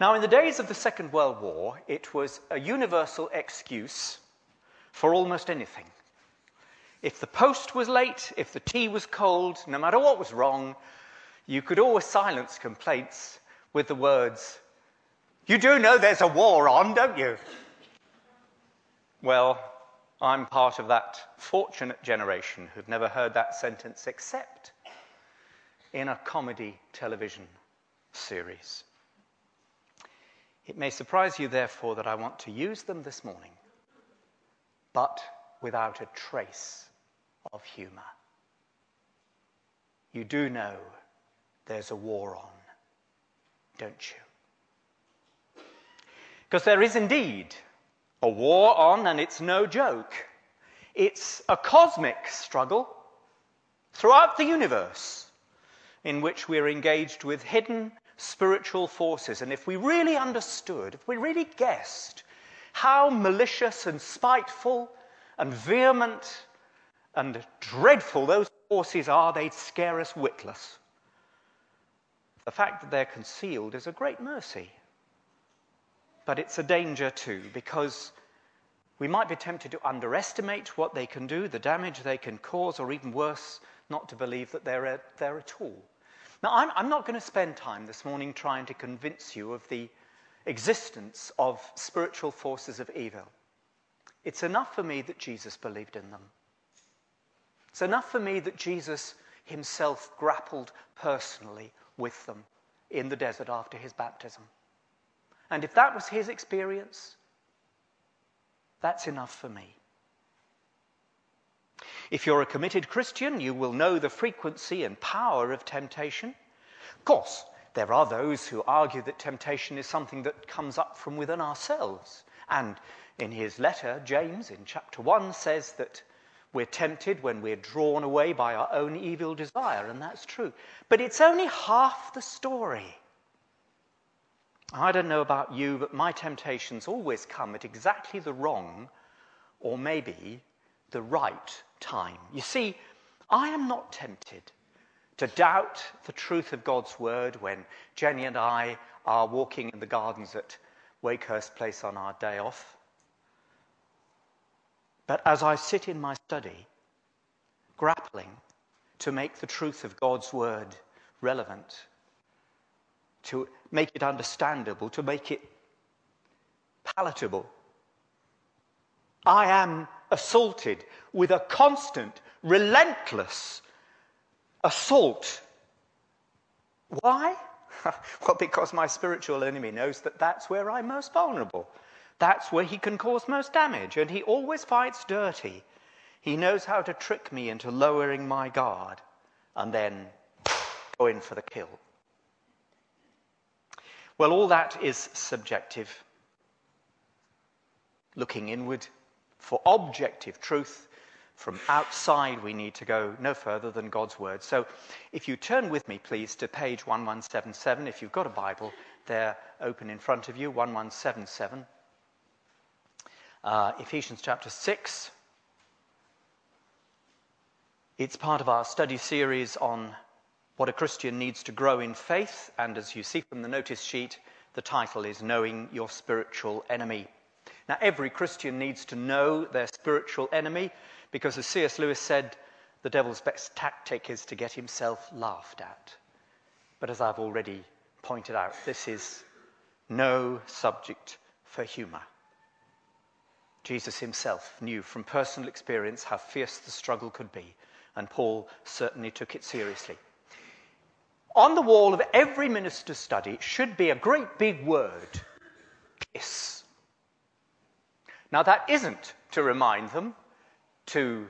Now, in the days of the Second World War, it was a universal excuse for almost anything. If the post was late, if the tea was cold, no matter what was wrong, you could always silence complaints with the words, You do know there's a war on, don't you? Well, I'm part of that fortunate generation who've never heard that sentence except in a comedy television series. It may surprise you, therefore, that I want to use them this morning, but without a trace of humour. You do know there's a war on, don't you? Because there is indeed a war on, and it's no joke. It's a cosmic struggle throughout the universe in which we're engaged with hidden spiritual forces. And if we really understood, if we really guessed how malicious and spiteful and vehement and dreadful those forces are, they'd scare us witless. The fact that they're concealed is a great mercy. But it's a danger too, because we might be tempted to underestimate what they can do, the damage they can cause, or even worse, not to believe that they're there at all. Now, I'm, I'm not going to spend time this morning trying to convince you of the existence of spiritual forces of evil. It's enough for me that Jesus believed in them. It's enough for me that Jesus himself grappled personally with them in the desert after his baptism. And if that was his experience, that's enough for me. If you're a committed Christian, you will know the frequency and power of temptation. Of course, there are those who argue that temptation is something that comes up from within ourselves. And in his letter, James, in chapter 1, says that we're tempted when we're drawn away by our own evil desire, and that's true. But it's only half the story. I don't know about you, but my temptations always come at exactly the wrong, or maybe the right time. You see, I am not tempted to doubt the truth of God's word when Jenny and I are walking in the gardens at Wakehurst Place on our day off. But as I sit in my study, grappling to make the truth of God's word relevant, to make it understandable, to make it palatable, I am assaulted with a constant, relentless assault. Why? well, because my spiritual enemy knows that that's where I'm most vulnerable. That's where he can cause most damage, and he always fights dirty. He knows how to trick me into lowering my guard and then go in for the kill. Well, all that is subjective. Looking inward, for objective truth, from outside we need to go no further than God's word. So if you turn with me, please, to page 1177, if you've got a Bible, there open in front of you, 1177. Uh, Ephesians chapter 6. It's part of our study series on what a Christian needs to grow in faith, and as you see from the notice sheet, the title is Knowing Your Spiritual Enemy. Now, every Christian needs to know their spiritual enemy because, as C.S. Lewis said, the devil's best tactic is to get himself laughed at. But as I've already pointed out, this is no subject for humour. Jesus himself knew from personal experience how fierce the struggle could be, and Paul certainly took it seriously. On the wall of every minister's study should be a great big word kiss. Now, that isn't to remind them to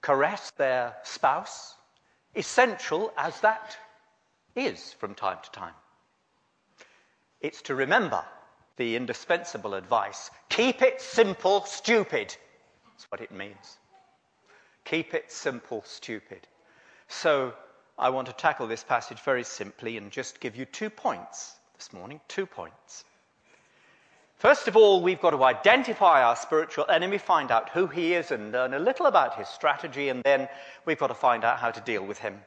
caress their spouse, essential as that is from time to time. It's to remember the indispensable advice keep it simple, stupid. That's what it means. Keep it simple, stupid. So, I want to tackle this passage very simply and just give you two points this morning. Two points. First of all, we've got to identify our spiritual enemy, find out who he is, and learn a little about his strategy, and then we've got to find out how to deal with him.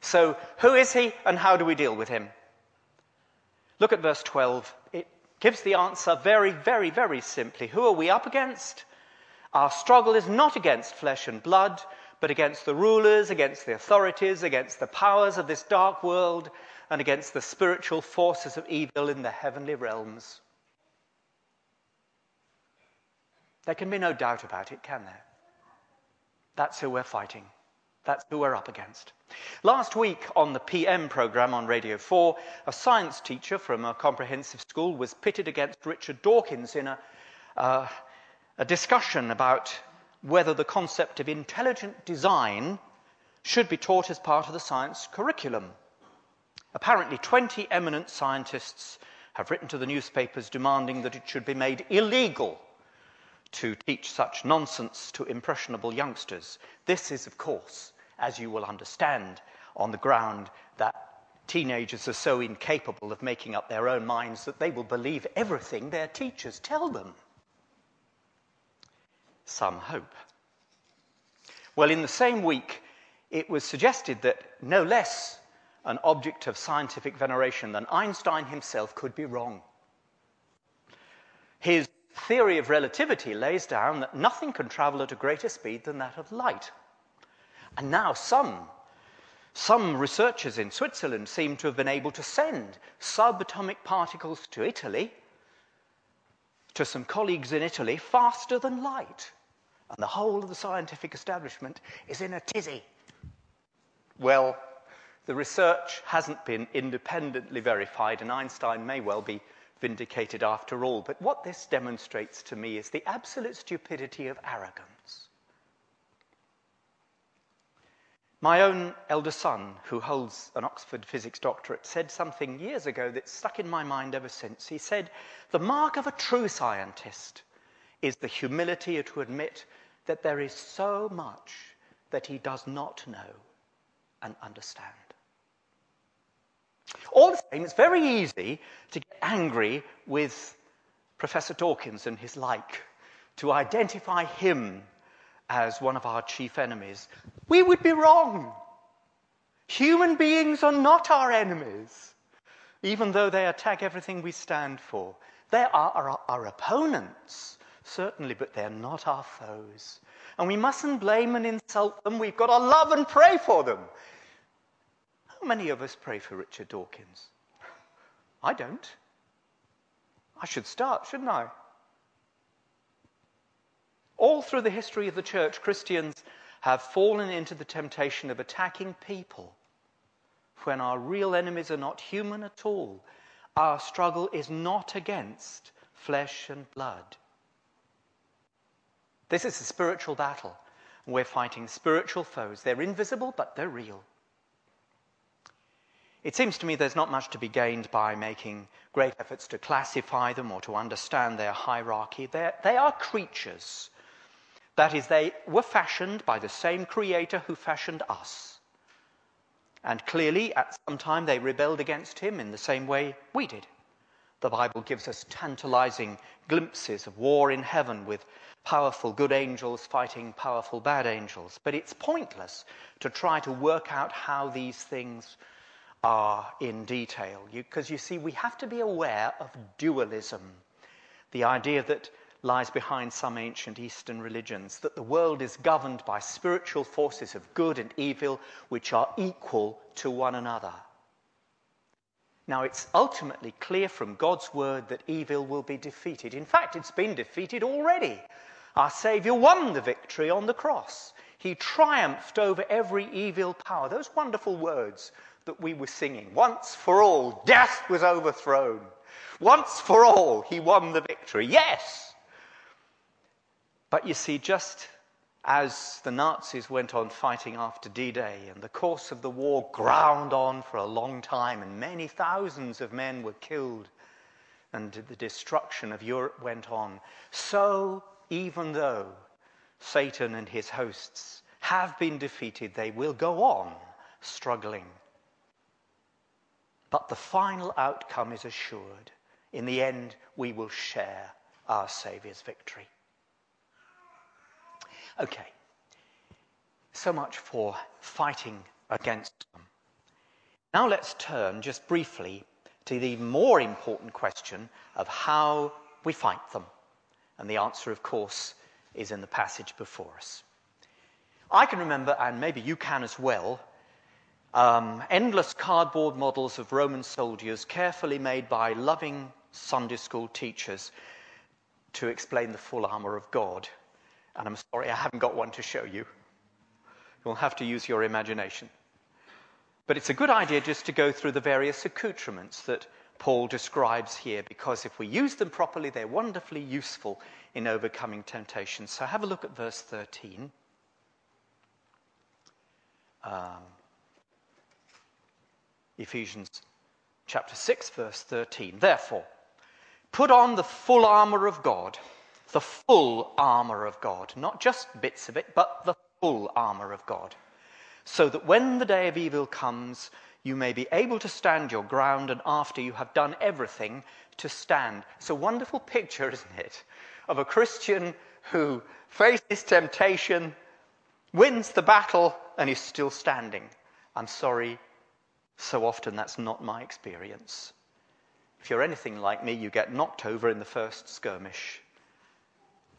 So, who is he, and how do we deal with him? Look at verse 12. It gives the answer very, very, very simply. Who are we up against? Our struggle is not against flesh and blood, but against the rulers, against the authorities, against the powers of this dark world, and against the spiritual forces of evil in the heavenly realms. There can be no doubt about it, can there? That's who we're fighting. That's who we're up against. Last week on the PM program on Radio 4, a science teacher from a comprehensive school was pitted against Richard Dawkins in a, uh, a discussion about whether the concept of intelligent design should be taught as part of the science curriculum. Apparently, 20 eminent scientists have written to the newspapers demanding that it should be made illegal to teach such nonsense to impressionable youngsters. This is, of course, as you will understand, on the ground that teenagers are so incapable of making up their own minds that they will believe everything their teachers tell them. Some hope. Well, in the same week, it was suggested that no less an object of scientific veneration than Einstein himself could be wrong. His theory of relativity lays down that nothing can travel at a greater speed than that of light. And now some, some researchers in Switzerland seem to have been able to send subatomic particles to Italy, to some colleagues in Italy, faster than light. And the whole of the scientific establishment is in a tizzy. Well, the research hasn't been independently verified, and Einstein may well be vindicated after all. But what this demonstrates to me is the absolute stupidity of arrogance. My own elder son, who holds an Oxford physics doctorate, said something years ago that's stuck in my mind ever since. He said, The mark of a true scientist is the humility to admit that there is so much that he does not know and understand. All the same, it's very easy to get angry with Professor Dawkins and his like, to identify him as one of our chief enemies. We would be wrong. Human beings are not our enemies, even though they attack everything we stand for. They are our, our opponents, certainly, but they're not our foes. And we mustn't blame and insult them. We've got to love and pray for them. How many of us pray for Richard Dawkins? I don't. I should start, shouldn't I? All through the history of the church, Christians have fallen into the temptation of attacking people when our real enemies are not human at all. Our struggle is not against flesh and blood. This is a spiritual battle. We're fighting spiritual foes. They're invisible, but they're real. It seems to me there's not much to be gained by making great efforts to classify them or to understand their hierarchy. They're, they are creatures. That is, they were fashioned by the same Creator who fashioned us. And clearly, at some time, they rebelled against Him in the same way we did. The Bible gives us tantalizing glimpses of war in heaven with powerful good angels fighting powerful bad angels. But it's pointless to try to work out how these things are in detail. Because you, you, see, we have to be aware of dualism, the idea that lies behind some ancient Eastern religions, that the world is governed by spiritual forces of good and evil which are equal to one another. Now, it's ultimately clear from God's word that evil will be defeated. In fact, it's been defeated already. Our Savior won the victory on the cross. He triumphed over every evil power. Those wonderful words that we were singing. Once for all, death was overthrown. Once for all, he won the victory. Yes! But you see, just as the Nazis went on fighting after D Day, and the course of the war ground on for a long time, and many thousands of men were killed, and the destruction of Europe went on, so even though Satan and his hosts have been defeated, they will go on struggling but the final outcome is assured. In the end, we will share our Saviour's victory. Okay, so much for fighting against them. Now let's turn just briefly to the more important question of how we fight them. And the answer, of course, is in the passage before us. I can remember, and maybe you can as well, um, endless cardboard models of Roman soldiers carefully made by loving Sunday school teachers to explain the full armor of God. And I'm sorry, I haven't got one to show you. You'll have to use your imagination. But it's a good idea just to go through the various accoutrements that Paul describes here, because if we use them properly, they're wonderfully useful in overcoming temptation. So have a look at verse 13. Um, Ephesians chapter 6, verse 13. Therefore, put on the full armor of God, the full armor of God, not just bits of it, but the full armor of God, so that when the day of evil comes, you may be able to stand your ground, and after you have done everything, to stand. It's a wonderful picture, isn't it, of a Christian who faces temptation, wins the battle, and is still standing. I'm sorry, so often that's not my experience. If you're anything like me, you get knocked over in the first skirmish.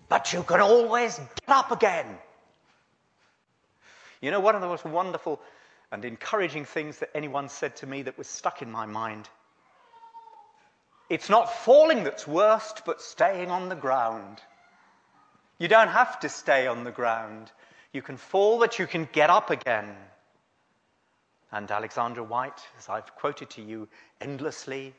But you can always get up again. You know, one of the most wonderful and encouraging things that anyone said to me that was stuck in my mind it's not falling that's worst, but staying on the ground. You don't have to stay on the ground. You can fall, but you can get up again. And Alexander Whyte, as I've quoted to you endlessly,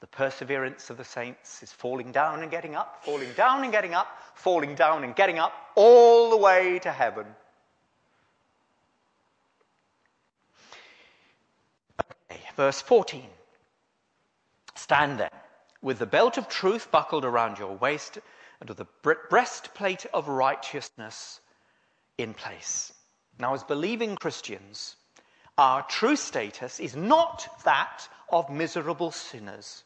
the perseverance of the saints is falling down and getting up, falling down and getting up, falling down and getting up, all the way to heaven. Okay, verse 14. Stand then with the belt of truth buckled around your waist and with the breastplate of righteousness in place. Now, as believing Christians, our true status is not that of miserable sinners.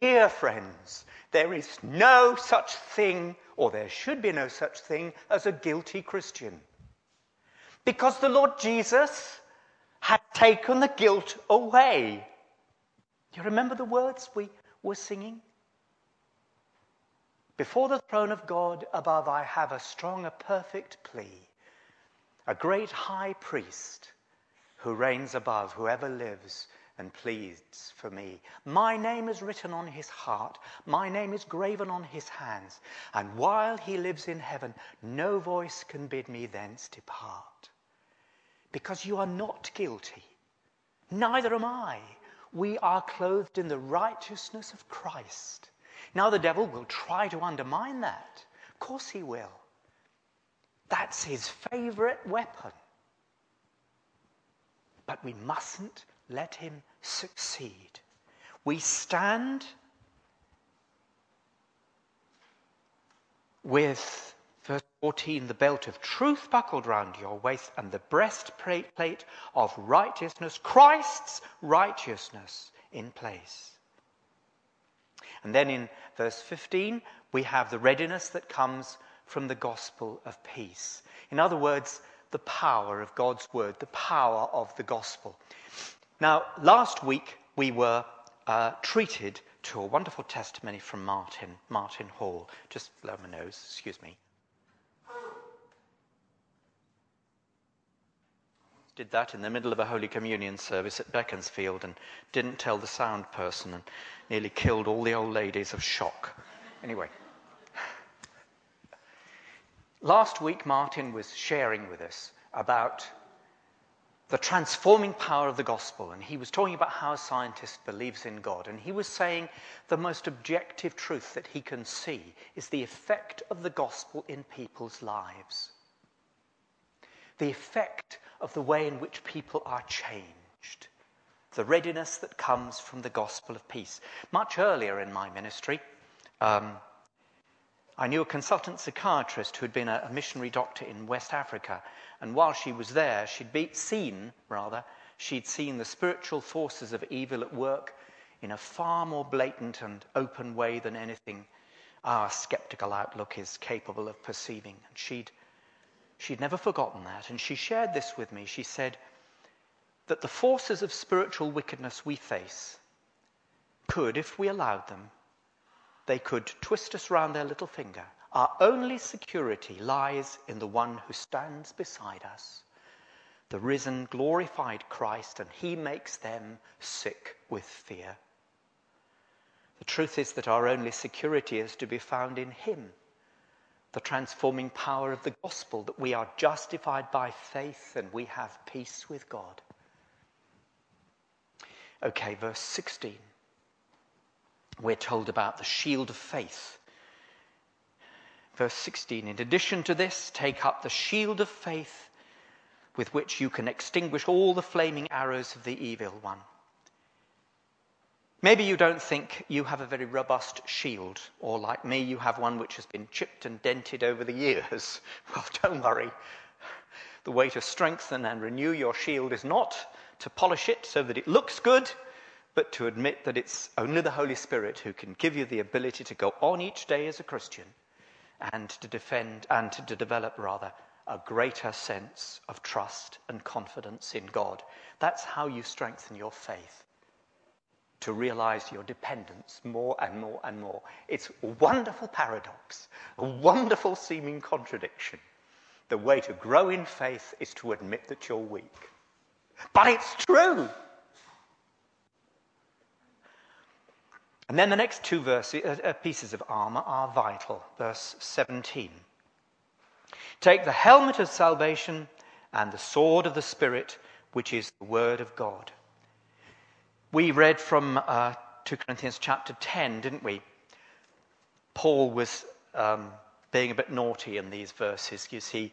Dear friends, there is no such thing, or there should be no such thing, as a guilty Christian. Because the Lord Jesus had taken the guilt away. You remember the words we were singing? Before the throne of God above, I have a strong, a perfect plea, a great high priest who reigns above whoever lives and pleads for me. My name is written on his heart, my name is graven on his hands, and while he lives in heaven, no voice can bid me thence depart. Because you are not guilty, neither am I. We are clothed in the righteousness of Christ. Now, the devil will try to undermine that. Of course, he will. That's his favorite weapon. But we mustn't let him succeed. We stand with, verse 14, the belt of truth buckled round your waist and the breastplate of righteousness, Christ's righteousness in place. And then in verse 15, we have the readiness that comes from the gospel of peace. In other words, the power of God's word, the power of the gospel. Now, last week we were uh, treated to a wonderful testimony from Martin, Martin Hall. Just blow my nose, excuse me. Did that in the middle of a Holy Communion service at Beaconsfield and didn't tell the sound person and nearly killed all the old ladies of shock. Anyway. Last week, Martin was sharing with us about the transforming power of the gospel. And he was talking about how a scientist believes in God. And he was saying the most objective truth that he can see is the effect of the gospel in people's lives. The effect of the way in which people are changed. The readiness that comes from the gospel of peace. Much earlier in my ministry, um, I knew a consultant psychiatrist who had been a, a missionary doctor in West Africa and while she was there, she'd be seen, rather, she'd seen the spiritual forces of evil at work in a far more blatant and open way than anything our skeptical outlook is capable of perceiving. And she'd, she'd never forgotten that. And she shared this with me. She said that the forces of spiritual wickedness we face could, if we allowed them, they could twist us round their little finger. Our only security lies in the one who stands beside us, the risen, glorified Christ, and he makes them sick with fear. The truth is that our only security is to be found in him, the transforming power of the gospel, that we are justified by faith and we have peace with God. Okay, verse 16 we're told about the shield of faith. Verse 16 In addition to this, take up the shield of faith with which you can extinguish all the flaming arrows of the evil one. Maybe you don't think you have a very robust shield, or like me, you have one which has been chipped and dented over the years. Well, don't worry. The way to strengthen and renew your shield is not to polish it so that it looks good, but to admit that it's only the Holy Spirit who can give you the ability to go on each day as a Christian and to defend and to develop, rather, a greater sense of trust and confidence in God. That's how you strengthen your faith. To realize your dependence more and more and more. It's a wonderful paradox, a wonderful seeming contradiction. The way to grow in faith is to admit that you're weak. But it's true. And then the next two verses, uh, uh, pieces of armor are vital. Verse 17. Take the helmet of salvation and the sword of the Spirit, which is the word of God. We read from uh, 2 Corinthians chapter 10, didn't we? Paul was um, being a bit naughty in these verses. You see,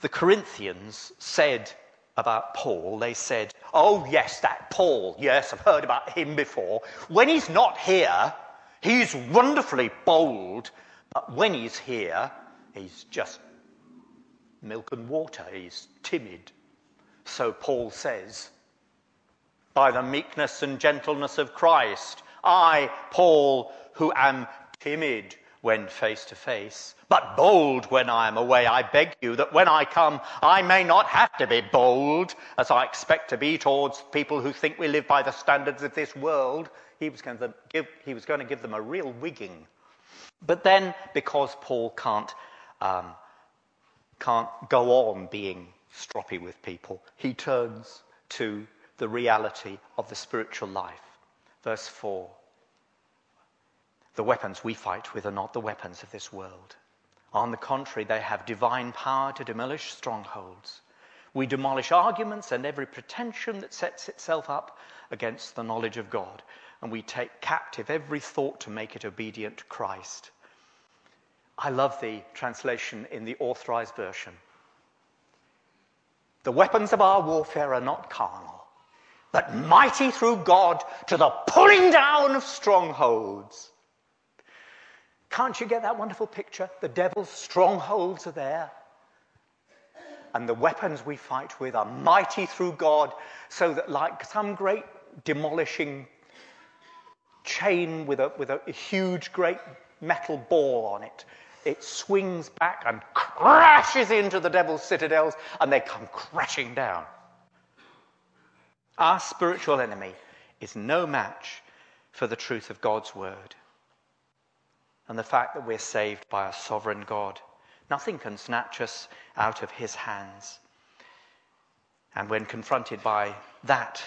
the Corinthians said about Paul, they said, Oh, yes, that Paul. Yes, I've heard about him before. When he's not here, he's wonderfully bold. But when he's here, he's just milk and water. He's timid. So Paul says, By the meekness and gentleness of Christ, I, Paul, who am timid when face to face, but bold when I am away. I beg you that when I come, I may not have to be bold, as I expect to be towards people who think we live by the standards of this world. He was going to give, he was going to give them a real wigging. But then, because Paul can't, um, can't go on being stroppy with people, he turns to the reality of the spiritual life. Verse 4 the weapons we fight with are not the weapons of this world. On the contrary, they have divine power to demolish strongholds. We demolish arguments and every pretension that sets itself up against the knowledge of God, and we take captive every thought to make it obedient to Christ. I love the translation in the authorized version. The weapons of our warfare are not carnal, but mighty through God to the pulling down of strongholds. Can't you get that wonderful picture? The devil's strongholds are there. And the weapons we fight with are mighty through God, so that, like some great demolishing chain with a, with a huge, great metal ball on it, it swings back and crashes into the devil's citadels, and they come crashing down. Our spiritual enemy is no match for the truth of God's word and the fact that we're saved by a sovereign God. Nothing can snatch us out of his hands. And when confronted by that,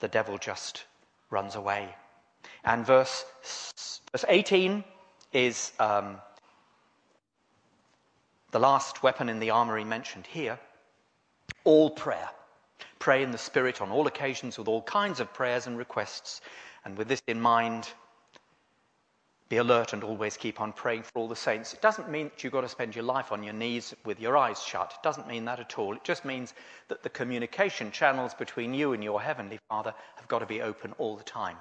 the devil just runs away. And verse, verse 18 is um, the last weapon in the armory mentioned here all prayer. Pray in the Spirit on all occasions with all kinds of prayers and requests. And with this in mind, be alert and always keep on praying for all the saints. It doesn't mean that you've got to spend your life on your knees with your eyes shut. It doesn't mean that at all. It just means that the communication channels between you and your Heavenly Father have got to be open all the time.